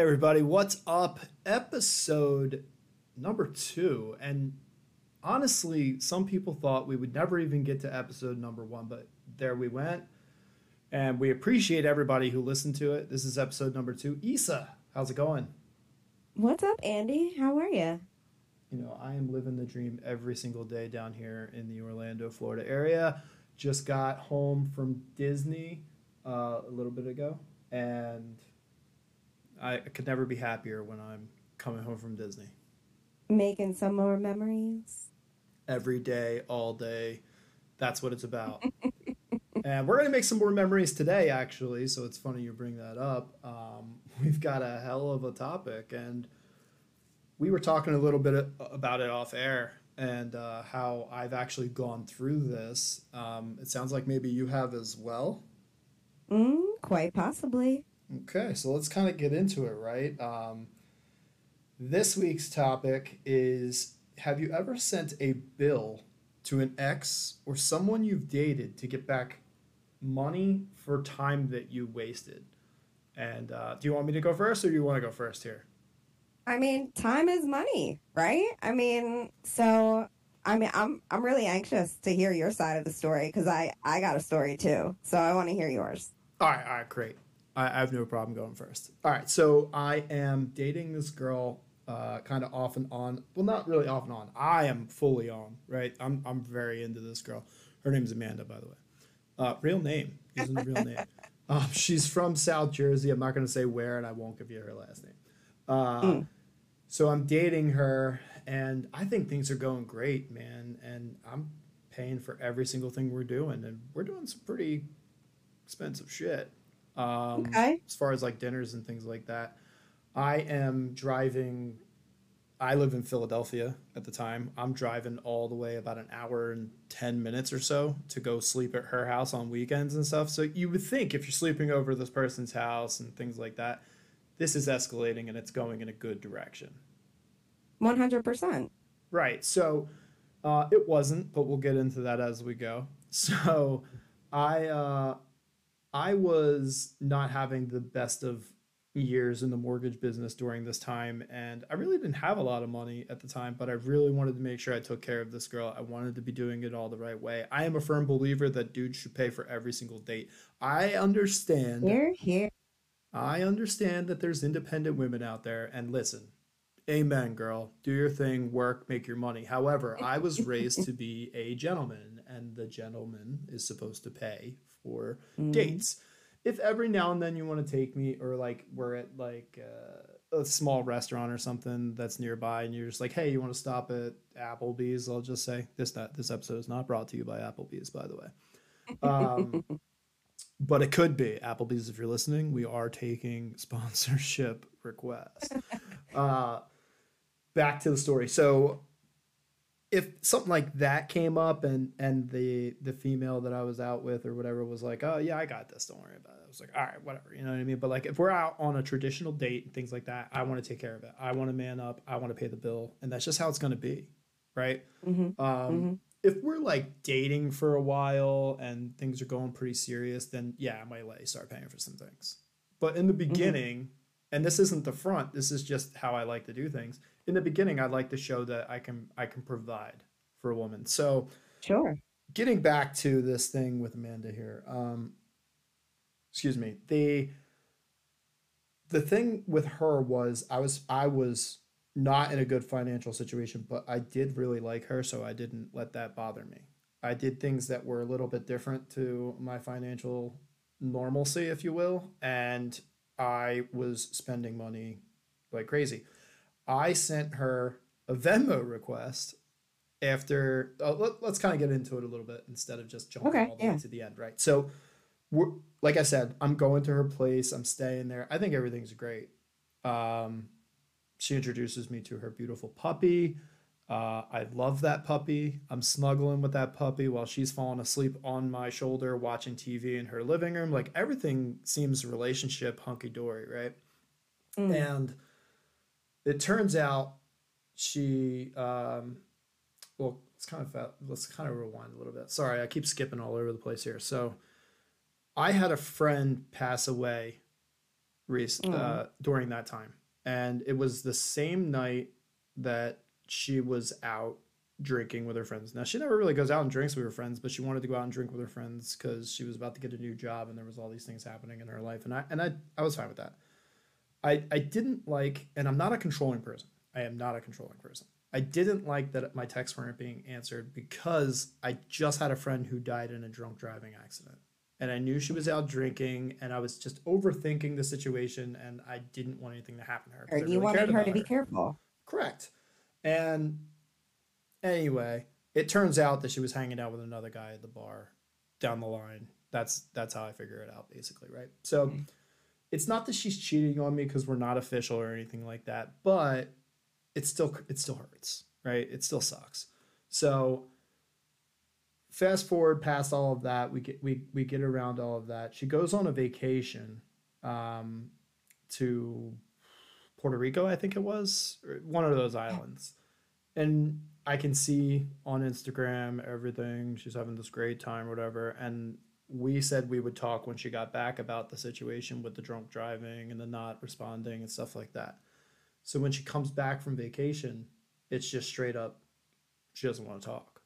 everybody, what's up? Episode number two. And honestly, some people thought we would never even get to episode number one, but there we went. And we appreciate everybody who listened to it. This is episode number two. Issa, how's it going? What's up, Andy? How are you? You know, I am living the dream every single day down here in the Orlando, Florida area. Just got home from Disney uh, a little bit ago, and I could never be happier when I'm coming home from Disney. Making some more memories. Every day, all day. That's what it's about. and we're going to make some more memories today, actually. So it's funny you bring that up. Um, we've got a hell of a topic. And we were talking a little bit about it off air and uh, how I've actually gone through this. Um, it sounds like maybe you have as well. Mm, quite possibly. Okay, so let's kind of get into it, right? Um, this week's topic is Have you ever sent a bill to an ex or someone you've dated to get back money for time that you wasted? And uh, do you want me to go first or do you want to go first here? I mean, time is money, right? I mean, so I mean, I'm I'm really anxious to hear your side of the story because I I got a story too, so I want to hear yours. All right, all right, great. I, I have no problem going first. All right, so I am dating this girl, uh, kind of off and on. Well, not really off and on. I am fully on. Right, I'm I'm very into this girl. Her name's Amanda, by the way. Uh, real name isn't a real name. Um, she's from South Jersey. I'm not going to say where, and I won't give you her last name. Uh, mm. So I'm dating her, and I think things are going great, man. And I'm paying for every single thing we're doing, and we're doing some pretty expensive shit. Um, okay. As far as like dinners and things like that, I am driving. I live in Philadelphia at the time. I'm driving all the way about an hour and 10 minutes or so to go sleep at her house on weekends and stuff. So you would think if you're sleeping over this person's house and things like that, this is escalating and it's going in a good direction. 100%. Right. So uh, it wasn't, but we'll get into that as we go. So I uh, I was not having the best of years in the mortgage business during this time and I really didn't have a lot of money at the time but I really wanted to make sure I took care of this girl. I wanted to be doing it all the right way. I am a firm believer that dudes should pay for every single date. I understand Hear hear. I understand that there's independent women out there and listen. Amen, girl. Do your thing, work, make your money. However, I was raised to be a gentleman and the gentleman is supposed to pay for mm-hmm. dates. If every now and then you want to take me, or like we're at like uh, a small restaurant or something that's nearby, and you're just like, hey, you want to stop at Applebee's? I'll just say this that this episode is not brought to you by Applebee's, by the way. Um, but it could be Applebee's if you're listening. We are taking sponsorship requests. uh, back to the story. So if something like that came up and and the the female that I was out with or whatever was like, oh yeah, I got this, don't worry about it. I was like, all right, whatever, you know what I mean. But like if we're out on a traditional date and things like that, I want to take care of it. I want to man up. I want to pay the bill, and that's just how it's going to be, right? Mm-hmm. Um, mm-hmm. If we're like dating for a while and things are going pretty serious, then yeah, I might let you start paying for some things. But in the mm-hmm. beginning, mm-hmm. and this isn't the front, this is just how I like to do things in the beginning, I'd like to show that I can I can provide for a woman. So sure. Getting back to this thing with Amanda here, um, excuse me. The the thing with her was I was I was not in a good financial situation, but I did really like her, so I didn't let that bother me. I did things that were a little bit different to my financial normalcy, if you will, and I was spending money like crazy. I sent her a Venmo request after. Uh, let, us kind of get into it a little bit instead of just jumping okay, all the yeah. way to the end, right? So, like I said, I'm going to her place. I'm staying there. I think everything's great. Um, she introduces me to her beautiful puppy. Uh, I love that puppy. I'm snuggling with that puppy while she's falling asleep on my shoulder watching TV in her living room. Like everything seems relationship hunky dory, right? Mm. And it turns out she um, well it's kind of let's kind of rewind a little bit sorry i keep skipping all over the place here so i had a friend pass away Reese, Mm. uh, during that time. And it was the same night that she was out drinking with her friends. Now, she never really goes out and drinks with her friends, but she wanted to go out and drink with her friends because she was about to get a new job and there was all these things happening in her life. And I and I, I was fine with that. I, I didn't like, and I'm not a controlling person. I am not a controlling person. I didn't like that my texts weren't being answered because I just had a friend who died in a drunk driving accident. And I knew she was out drinking, and I was just overthinking the situation, and I didn't want anything to happen to her. You really wanted her to be careful. Correct. And anyway, it turns out that she was hanging out with another guy at the bar down the line. That's that's how I figure it out, basically, right? So Mm. It's not that she's cheating on me because we're not official or anything like that, but it still it still hurts, right? It still sucks. So fast forward past all of that, we get we we get around all of that. She goes on a vacation um, to Puerto Rico, I think it was, one of those islands. And I can see on Instagram everything. She's having this great time, whatever. And we said we would talk when she got back about the situation with the drunk driving and the not responding and stuff like that. So when she comes back from vacation, it's just straight up, she doesn't want to talk.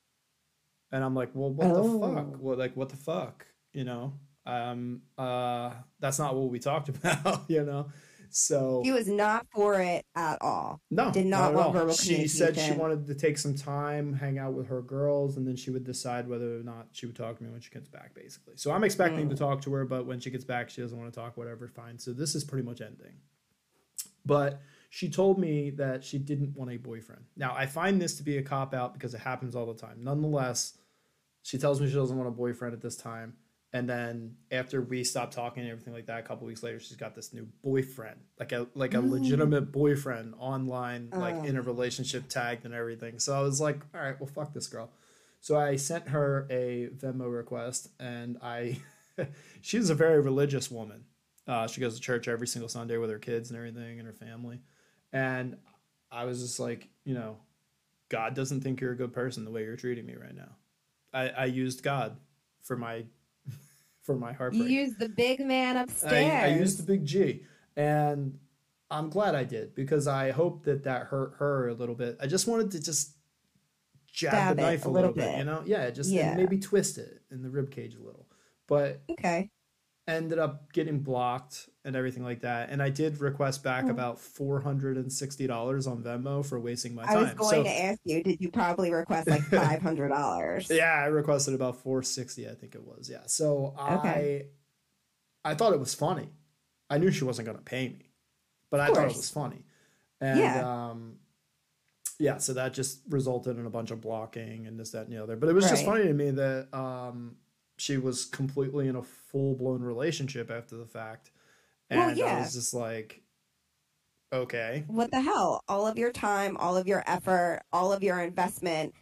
And I'm like, well, what the Oh. fuck? Well, like, what the fuck? You know, um, uh, that's not what we talked about, you know? So She was not for it at all. no, Did not at want verbal She said she wanted to take some time, hang out with her girls, and then she would decide whether or not she would talk to me when she gets back, basically. So I'm expecting to Mm. talk to her, but when she gets back, she doesn't want to talk, whatever, fine. So this is pretty much ending. But she told me that she didn't want a boyfriend. Now, I find this to be a cop out because it happens all the time. Nonetheless, she tells me she doesn't want a boyfriend at this time. And then after we stopped talking and everything like that, a couple weeks later, she's got this new boyfriend, like a like a Mm. legitimate boyfriend online, like Oh. in a relationship tagged and everything. So I was like, all right, well, fuck this girl. So I sent her a Venmo request, and I, she's a very religious woman. Uh, she goes to church every single Sunday with her kids and everything and her family. And I was just like, you know, God doesn't think you're a good person the way you're treating me right now. I, I used God for my for my You heartbreak. used the big man I, upstairs. I used the big G, and I'm glad I did because I hope that that hurt her a little bit. I just wanted to just jab Stab the knife a little bit, bit. you know? Yeah, just Yeah. maybe twist it in the rib cage a little. But okay. Ended up getting blocked and everything like that. And I did request back Oh. about four hundred and sixty dollars on Venmo for wasting my time. I was going So to ask you, did you probably request like five hundred dollars? yeah, I requested about four sixty, I think it was. Yeah. So Okay. I I thought it was funny. I knew she wasn't gonna pay me. But I thought it was funny. And Yeah. um yeah, so that just resulted in a bunch of blocking and this, that, and the other. But it was just funny to me that um she was completely in a full blown relationship after the fact. And Well, I was just like, okay. What the hell? All of your time, all of your effort, all of your investment,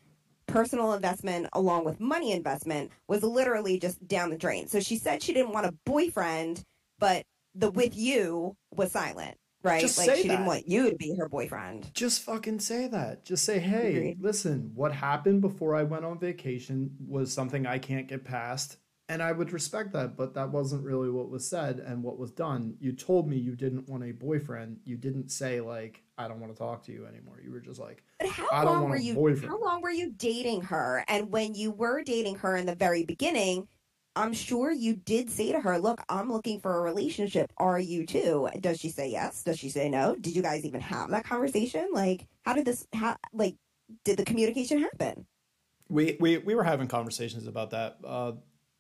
personal investment, along with money investment, was literally just down the drain. So she said she didn't want a boyfriend, but the with you was silent, right? Just like say she didn't want you to be her boyfriend. Just fucking say that. Just say, hey, Agreed. listen, what happened before I went on vacation was something I can't get past. And I would respect that, but that wasn't really what was said and what was done. You told me you didn't want a boyfriend. You didn't say, like, I don't want to talk to you anymore. You were just like, But how I don't long want were you? boyfriend. How long were you dating her? And when you were dating her in the very beginning, I'm sure you did say to her, "Look, I'm looking for a relationship. Are you too?" Does she say yes? Does she say no? Did you guys even have that conversation? Like, how did this? How like did the communication happen? we, we, we were having conversations about that. Uh,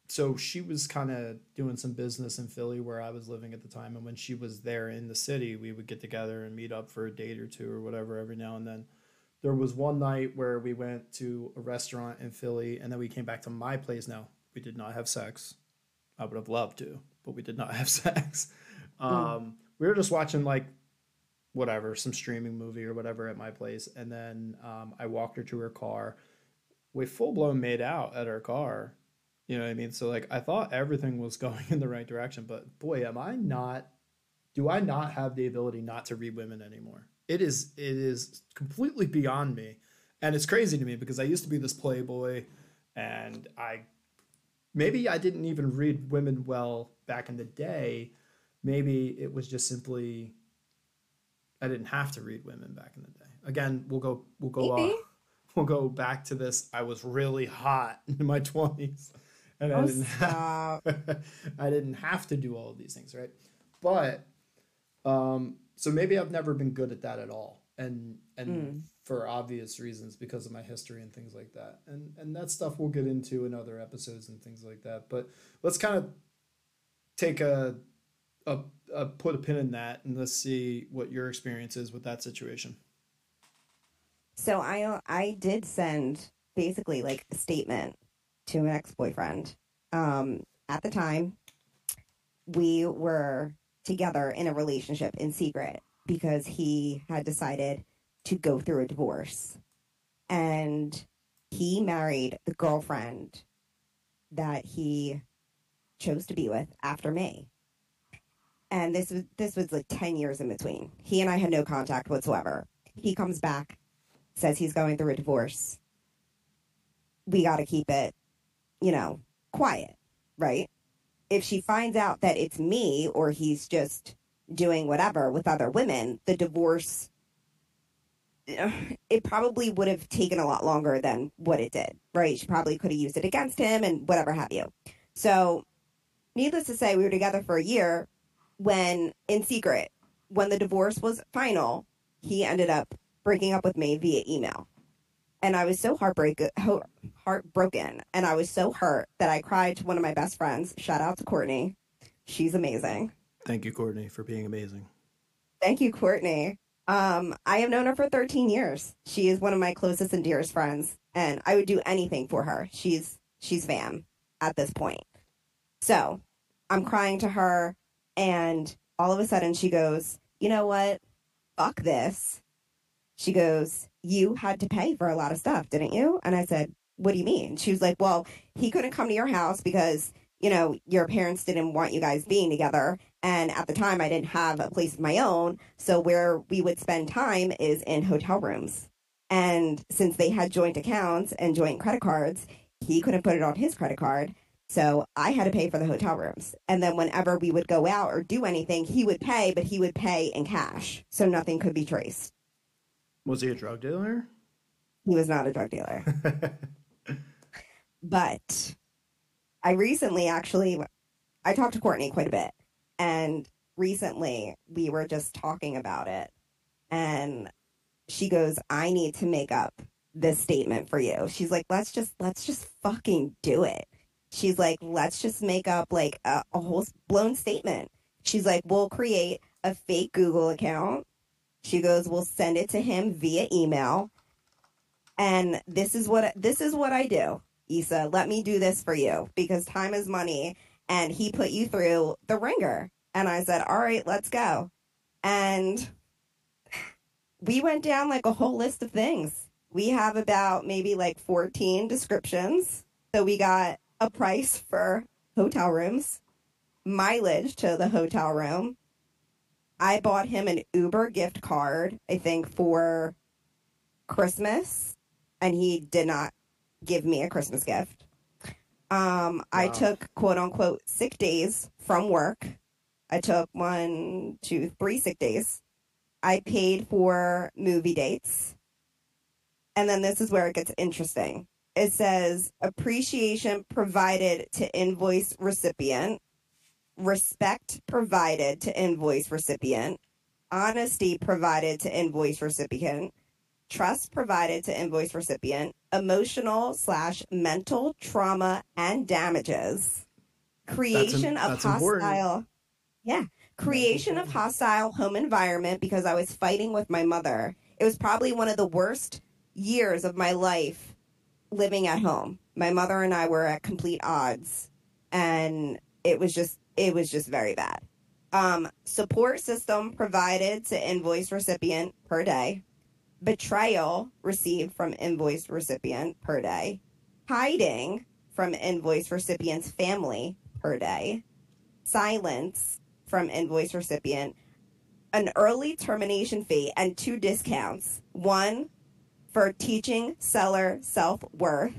so she was kind of doing some business in Philly where I was living at the time. And when she was there in the city, we would get together and meet up for a date or two or whatever every now and then. There was one night where we went to a restaurant in Philly and then we came back to my place. Now, we did not have sex. I would have loved to, but we did not have sex. Um, We were just watching like whatever, some streaming movie or whatever at my place. And then um, I walked her to her car. We full blown made out at her car. You know what I mean? So like I thought everything was going in the right direction, but boy, am I not do I not have the ability not to read women anymore? It is it is completely beyond me. And it's crazy to me because I used to be this playboy and I maybe I didn't even read women well back in the day, maybe it was just simply I didn't have to read women back in the day. Again, we'll go we'll go off. we'll go back to this. I was really hot in my twenties, and I Oh, didn't have, I didn't have to do all of these things, right? But um, so maybe I've never been good at that at all, and and Mm. For obvious reasons because of my history and things like that, and and that stuff we'll get into in other episodes and things like that. But let's kind of take a a, a put a pin in that and let's see what your experience is with that situation. So I I did send basically like a statement to an ex boyfriend. Um, at the time, we were together in a relationship in secret because he had decided to go through a divorce, and he married the girlfriend that he chose to be with after me. And this was this was like ten years in between. He and I had no contact whatsoever. He comes back says he's going through a divorce. We got to keep it, you know, quiet, right? If she finds out that it's me or he's just doing whatever with other women, the divorce, it probably would have taken a lot longer than what it did, right? She probably could have used it against him and whatever have you. So, needless to say, we were together for a year when, in secret, when the divorce was final, he ended up breaking up with me via email. And I was so heartbreak- heartbroken and I was so hurt that I cried to one of my best friends. Shout out to Courtney. She's amazing. Thank you, Courtney, for being amazing. Thank you, Courtney. Um, I have known her for 13 years. She is one of my closest and dearest friends, and I would do anything for her. She's she's fam at this point. So I'm crying to her, and all of a sudden she goes, "You know what? Fuck this." She goes, "You had to pay for a lot of stuff, didn't you?" And I said, "What do you mean?" She was like, "Well, he couldn't come to your house because." You know, your parents didn't want you guys being together. And at the time, I didn't have a place of my own. So, where we would spend time is in hotel rooms. And since they had joint accounts and joint credit cards, he couldn't put it on his credit card. So, I had to pay for the hotel rooms. And then, whenever we would go out or do anything, he would pay, but he would pay in cash. So, nothing could be traced. Was he a drug dealer? He was not a drug dealer. but I recently actually I talked to Courtney quite a bit and recently we were just talking about it and she goes I need to make up this statement for you. She's like let's just let's just fucking do it. She's like let's just make up like a, a whole blown statement. She's like we'll create a fake Google account. She goes we'll send it to him via email. And this is what this is what I do. Issa, let me do this for you because time is money. And he put you through the ringer. And I said, All right, let's go. And we went down like a whole list of things. We have about maybe like 14 descriptions. So we got a price for hotel rooms, mileage to the hotel room. I bought him an Uber gift card, I think, for Christmas, and he did not give me a Christmas gift. Um, I took quote unquote sick days from work. I took one, two, three sick days. I paid for movie dates. And then this is where it gets interesting. It says appreciation provided to invoice recipient, respect provided to invoice recipient, honesty provided to invoice recipient, trust provided to invoice recipient, emotional slash mental trauma and damages, creation of that's important. hostile, yeah, creation of hostile home environment because I was fighting with my mother. It was probably one of the worst years of my life living at home. My mother and I were at complete odds, and it was just it was just very bad. Um, support system provided to invoice recipient per day betrayal received from invoice recipient per day, hiding from invoice recipient's family per day, silence from invoice recipient, an early termination fee, and two discounts. One for teaching seller self worth,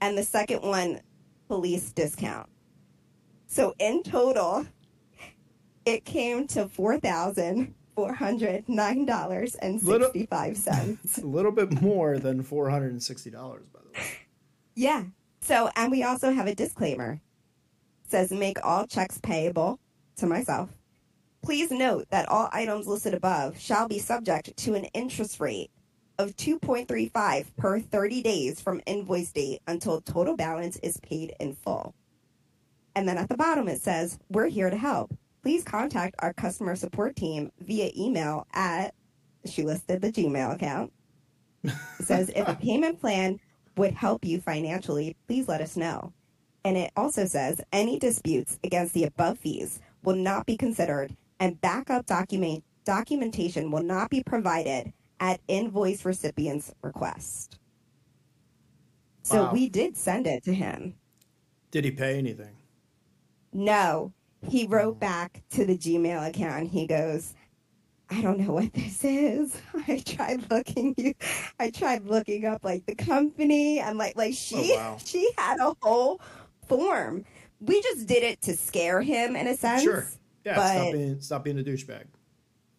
and the second one, police discount. So in total, it came to four thousand four hundred nine dollars and sixty five cents. a little bit more than four hundred and sixty dollars, by the way. Yeah. So, and we also have a disclaimer. It says make all checks payable to myself. Please note that all items listed above shall be subject to an interest rate of 2.35 per 30 days from invoice date until total balance is paid in full. And then at the bottom it says, We're here to help. Please contact our customer support team via email at, she listed the Gmail account. Says, if a payment plan would help you financially, please let us know. And it also says, any disputes against the above fees will not be considered and backup document documentation will not be provided at invoice recipient's request. So Wow. we did send it to him. Did he pay anything? No, he wrote back to the Gmail account. He goes, I don't know what this is. I tried looking you I tried looking up like the company and like like she Oh, wow. she had a whole form. We just did it to scare him in a sense. Sure. Yeah, but- stop being stop being a douchebag.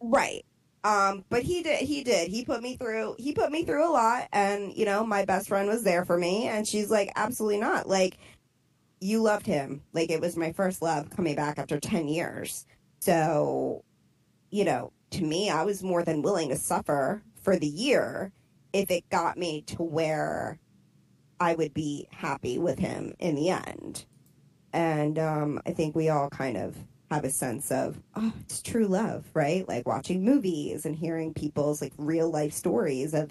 Right. Um, but he did he did. He put me through he put me through a lot and you know, my best friend was there for me and she's like, Absolutely not. Like you loved him. Like it was my first love coming back after ten years. So, you know, to me I was more than willing to suffer for the year if it got me to where I would be happy with him in the end. And um, I think we all kind of have a sense of, oh, it's true love, right? Like watching movies and hearing people's like real life stories of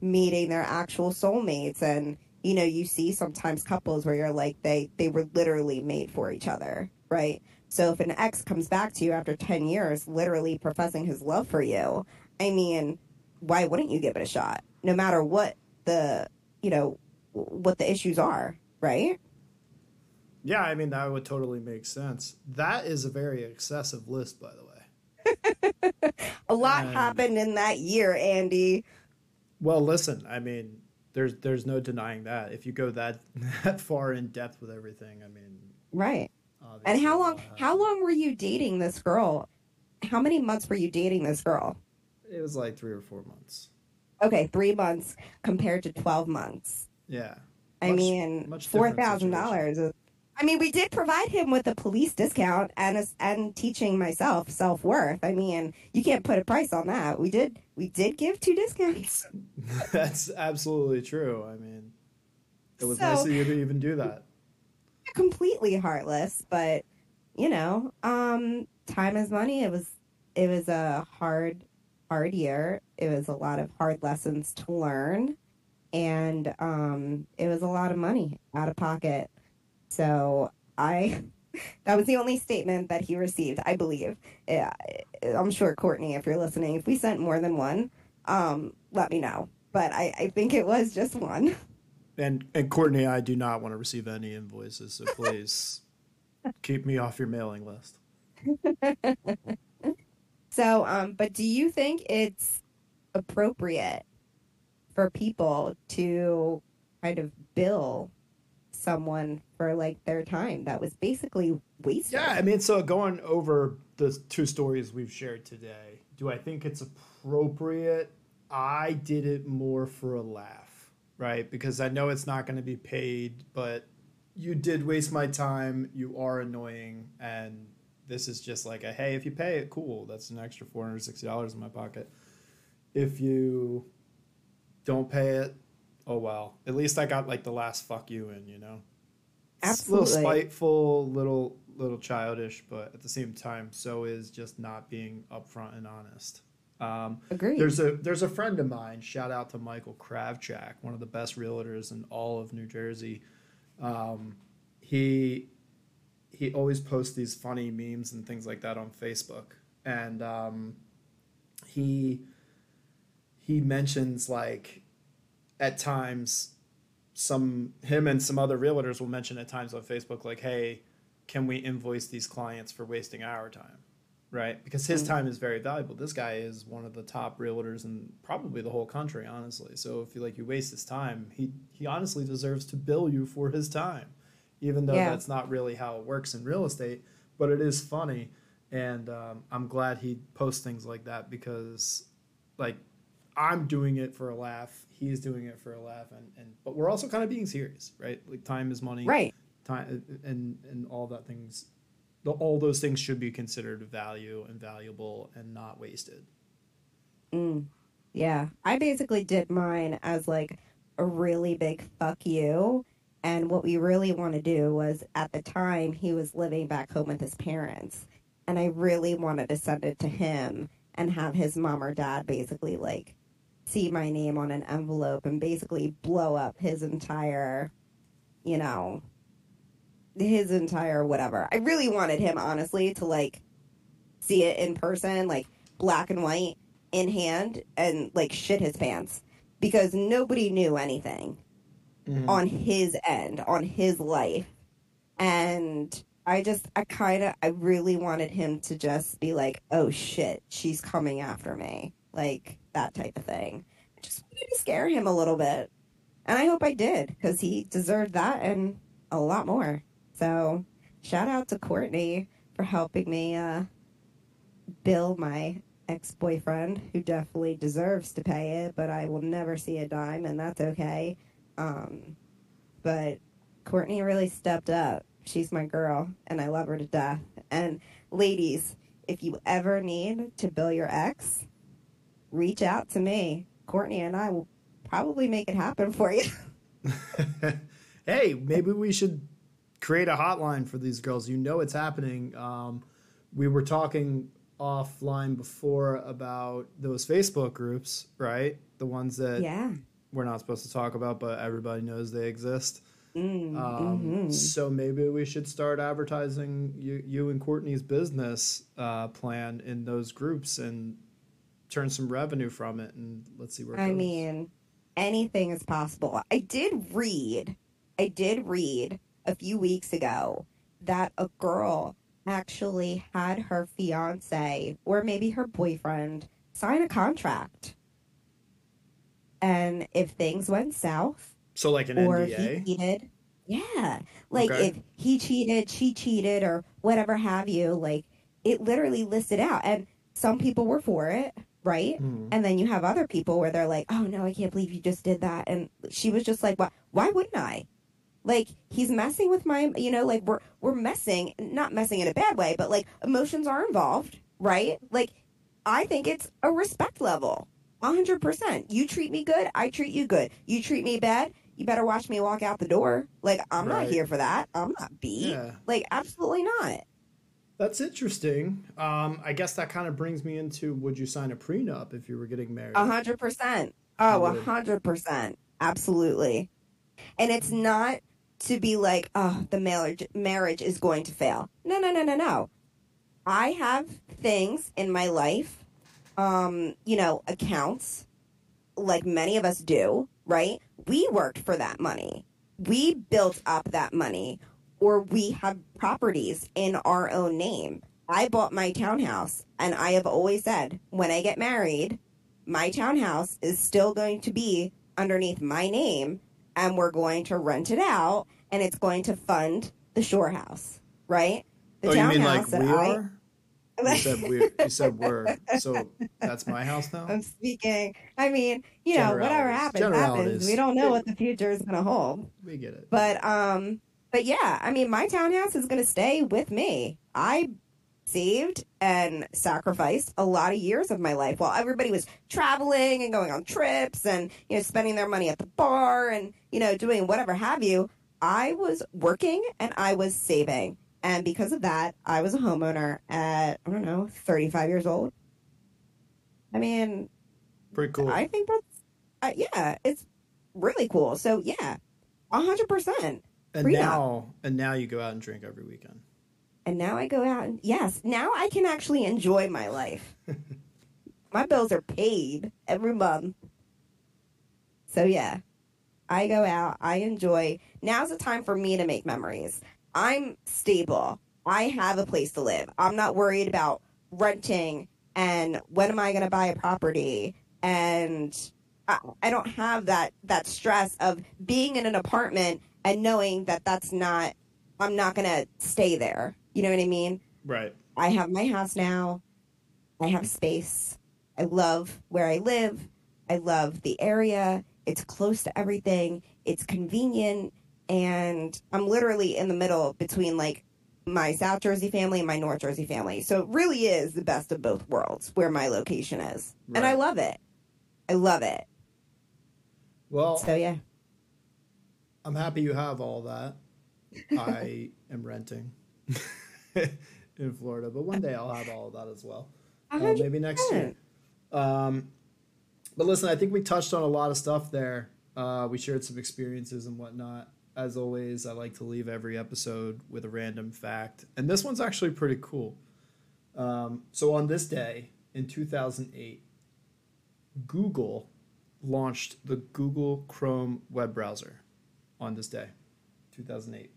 meeting their actual soulmates. And, you know, you see sometimes couples where you're like, they, they were literally made for each other, right? So if an ex comes back to you after 10 years, literally professing his love for you, I mean, why wouldn't you give it a shot? No matter what the, you know, what the issues are, right? Yeah, I mean that would totally make sense. That is a very excessive list, by the way. A lot And- happened in that year, Andy. Well, listen, I mean, there's there's no denying that. If you go that that far in depth with everything, I mean, Right. And how long how long were you dating this girl? How many months were you dating this girl? It was like three or four months. Okay, 3 months compared to 12 months. Yeah. I Much- mean, much four thousand dollars. I mean, we did provide him with a police discount and a, and teaching myself self worth. I mean, you can't put a price on that. We did we did give two discounts. That's absolutely true. I mean, it was So- nice of you to even do that. Completely heartless, but you know, um, time is money. It was it was a hard hard year. It was a lot of hard lessons to learn, and um, it was a lot of money out of pocket. So I, that was the only statement that he received, I believe. I'm sure Courtney, if you're listening, if we sent more than one, um, let me know. But I, I think it was just one. And and Courtney, I do not want to receive any invoices, so please keep me off your mailing list. So, um, but do you think it's appropriate for people to kind of bill someone for like their time that was basically wasted? Yeah, I mean, so going over the two stories we've shared today, do I think it's appropriate? I did it more for a laugh, right? Because I know it's not going to be paid, but you did waste my time. You are annoying. And this is just like a hey, if you pay it, cool. That's an extra $460 in my pocket. If you don't pay it, oh well. At least I got like the last fuck you in, you know? It's a little spiteful, little little childish, but at the same time, so is just not being upfront and honest. Um, Agreed. there's a there's a friend of mine. Shout out to Michael Kravchak, one of the best realtors in all of New Jersey. Um, he he always posts these funny memes and things like that on Facebook, and um, he he mentions like at times some him and some other realtors will mention at times on Facebook like, "Hey, can we invoice these clients for wasting our time?" Right? Because his Mhm. time is very valuable. This guy is one of the top realtors in probably the whole country, honestly. So if you like you waste his time, he he honestly deserves to bill you for his time, even though Yeah. that's not really how it works in real estate. But it is funny, and um, I'm glad he posts things like that because, like, I'm doing it for a laugh. He's doing it for a laugh, and, and but we're also kind of being serious, right? Like, time is money, Right. Time and and all that things, the, all those things should be considered value and valuable and not wasted. Mm, yeah. I basically did mine as like a really big fuck you. And what we really want to do was at the time he was living back home with his parents. And I really wanted to send it to him and have his mom or dad basically like see my name on an envelope and basically blow up his entire, you know, his entire whatever. I really wanted him honestly to like see it in person, like black and white in hand and like shit his pants because nobody knew anything Mhm. on his end, on his life. And I just, I kind of, I really wanted him to just be like, oh shit, she's coming after me. Like that type of thing. I just wanted to scare him a little bit. And I hope I did because he deserved that and a lot more. So shout out to Courtney for helping me uh, bill my ex boyfriend, who definitely deserves to pay it, but I will never see a dime, and that's okay. Um, but Courtney really stepped up. She's my girl, and I love her to death. And ladies, if you ever need to bill your ex, reach out to me. Courtney and I will probably make it happen for you. hey, maybe we should create a hotline for these girls. You know it's happening. Um, we were talking offline before about those Facebook groups, right? The ones that yeah. we're not supposed to talk about, but everybody knows they exist. Mm, Um, mhm. So maybe we should start advertising you, you and Courtney's business uh, plan in those groups and turn some revenue from it, and let's see where. It I goes. mean, anything is possible. I did read, I did read a few weeks ago that a girl actually had her fiance or maybe her boyfriend sign a contract. And if things went south, so like an or NDA. he cheated. Yeah. Like Okay. if he cheated, she cheated, or whatever have you, like it literally listed out. And some people were for it, right? Hmm. And then you have other people where they're like, oh no, I can't believe you just did that. And she was just like, why, why wouldn't I? Like he's messing with my, you know, like we're, we're messing, not messing in a bad way, but like emotions are involved, right? Like I think it's a respect level. a hundred percent. You treat me good, I treat you good. You treat me bad, you better watch me walk out the door. Like I'm Right. not here for that. I'm not beat. Yeah. Like absolutely not. That's interesting. Um, I guess that kind of brings me into would you sign a prenup if you were getting married? A hundred percent. Oh, a hundred percent. Absolutely. And it's not to be like, oh, the marriage marriage is going to fail. No, no, no, no, no. I have things in my life, um, you know, accounts, like many of us do, right? We worked for that money. We built up that money, or we have properties in our own name. I bought my townhouse, and I have always said, when I get married, my townhouse is still going to be underneath my name and we're going to rent it out and it's going to fund the shore house, right? The oh, you mean like that we I- are? You said we. You said we're. So that's my house now. I'm speaking. I mean, you know, whatever happens, happens. We don't know what the future is going to hold. We get it. But um but yeah, I mean my townhouse is going to stay with me. I saved and sacrificed a lot of years of my life while everybody was traveling and going on trips and you know spending their money at the bar and you know doing whatever have you. I was working and I was saving. And because of that, I was a homeowner at I don't know, 35 years old. I mean, Pretty cool. I think that's uh, yeah, it's really cool. So yeah, a hundred percent. And now, and now you go out and drink every weekend. And now I go out and yes, now I can actually enjoy my life. my bills are paid every month. So yeah, I go out, I enjoy. Now's the time for me to make memories. I'm stable. I have a place to live. I'm not worried about renting and when am I going to buy a property and I, I don't have that that stress of being in an apartment and knowing that that's not I'm not going to stay there. You know what I mean? Right. I have my house now. I have space. I love where I live. I love the area. It's close to everything. It's convenient. And I'm literally in the middle between like my South Jersey family and my North Jersey family. So it really is the best of both worlds where my location is. And I love it. I love it. Well, So yeah. I'm happy you have all that. I am renting in Florida, but one day I'll have all of that as well. Uh, maybe next year. Um, but listen, I think we touched on a lot of stuff there. Uh, we shared some experiences and whatnot. As always, I like to leave every episode with a random fact, and this one's actually pretty cool. Um, so on this day in 2008, Google launched the Google Chrome web browser on this day, 2008.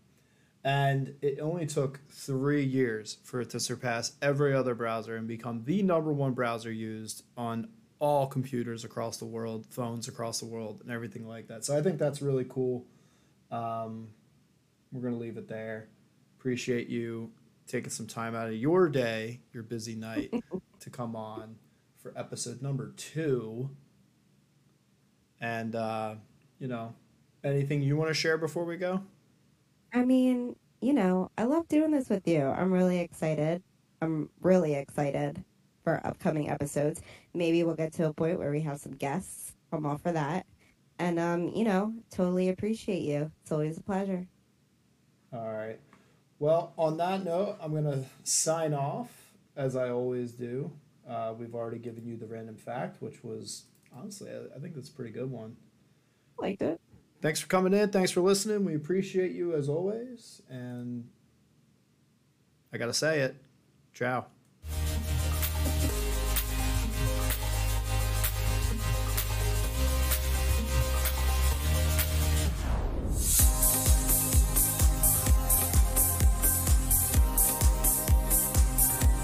And it only took three years for it to surpass every other browser and become the number one browser used on all computers across the world, phones across the world, and everything like that. So I think that's really cool. Um, we're going to leave it there. Appreciate you taking some time out of your day, your busy night, to come on for episode number two. And, uh, you know, anything you want to share before we go? I mean, you know, I love doing this with you. I'm really excited. I'm really excited for upcoming episodes. Maybe we'll get to a point where we have some guests. I'm all for that. And um, you know, totally appreciate you. It's always a pleasure. All right. Well, on that note, I'm going to sign off as I always do. Uh, we've already given you the random fact, which was honestly, I, I think that's a pretty good one. Liked it. Thanks for coming in. Thanks for listening. We appreciate you as always. And I got to say it. Ciao.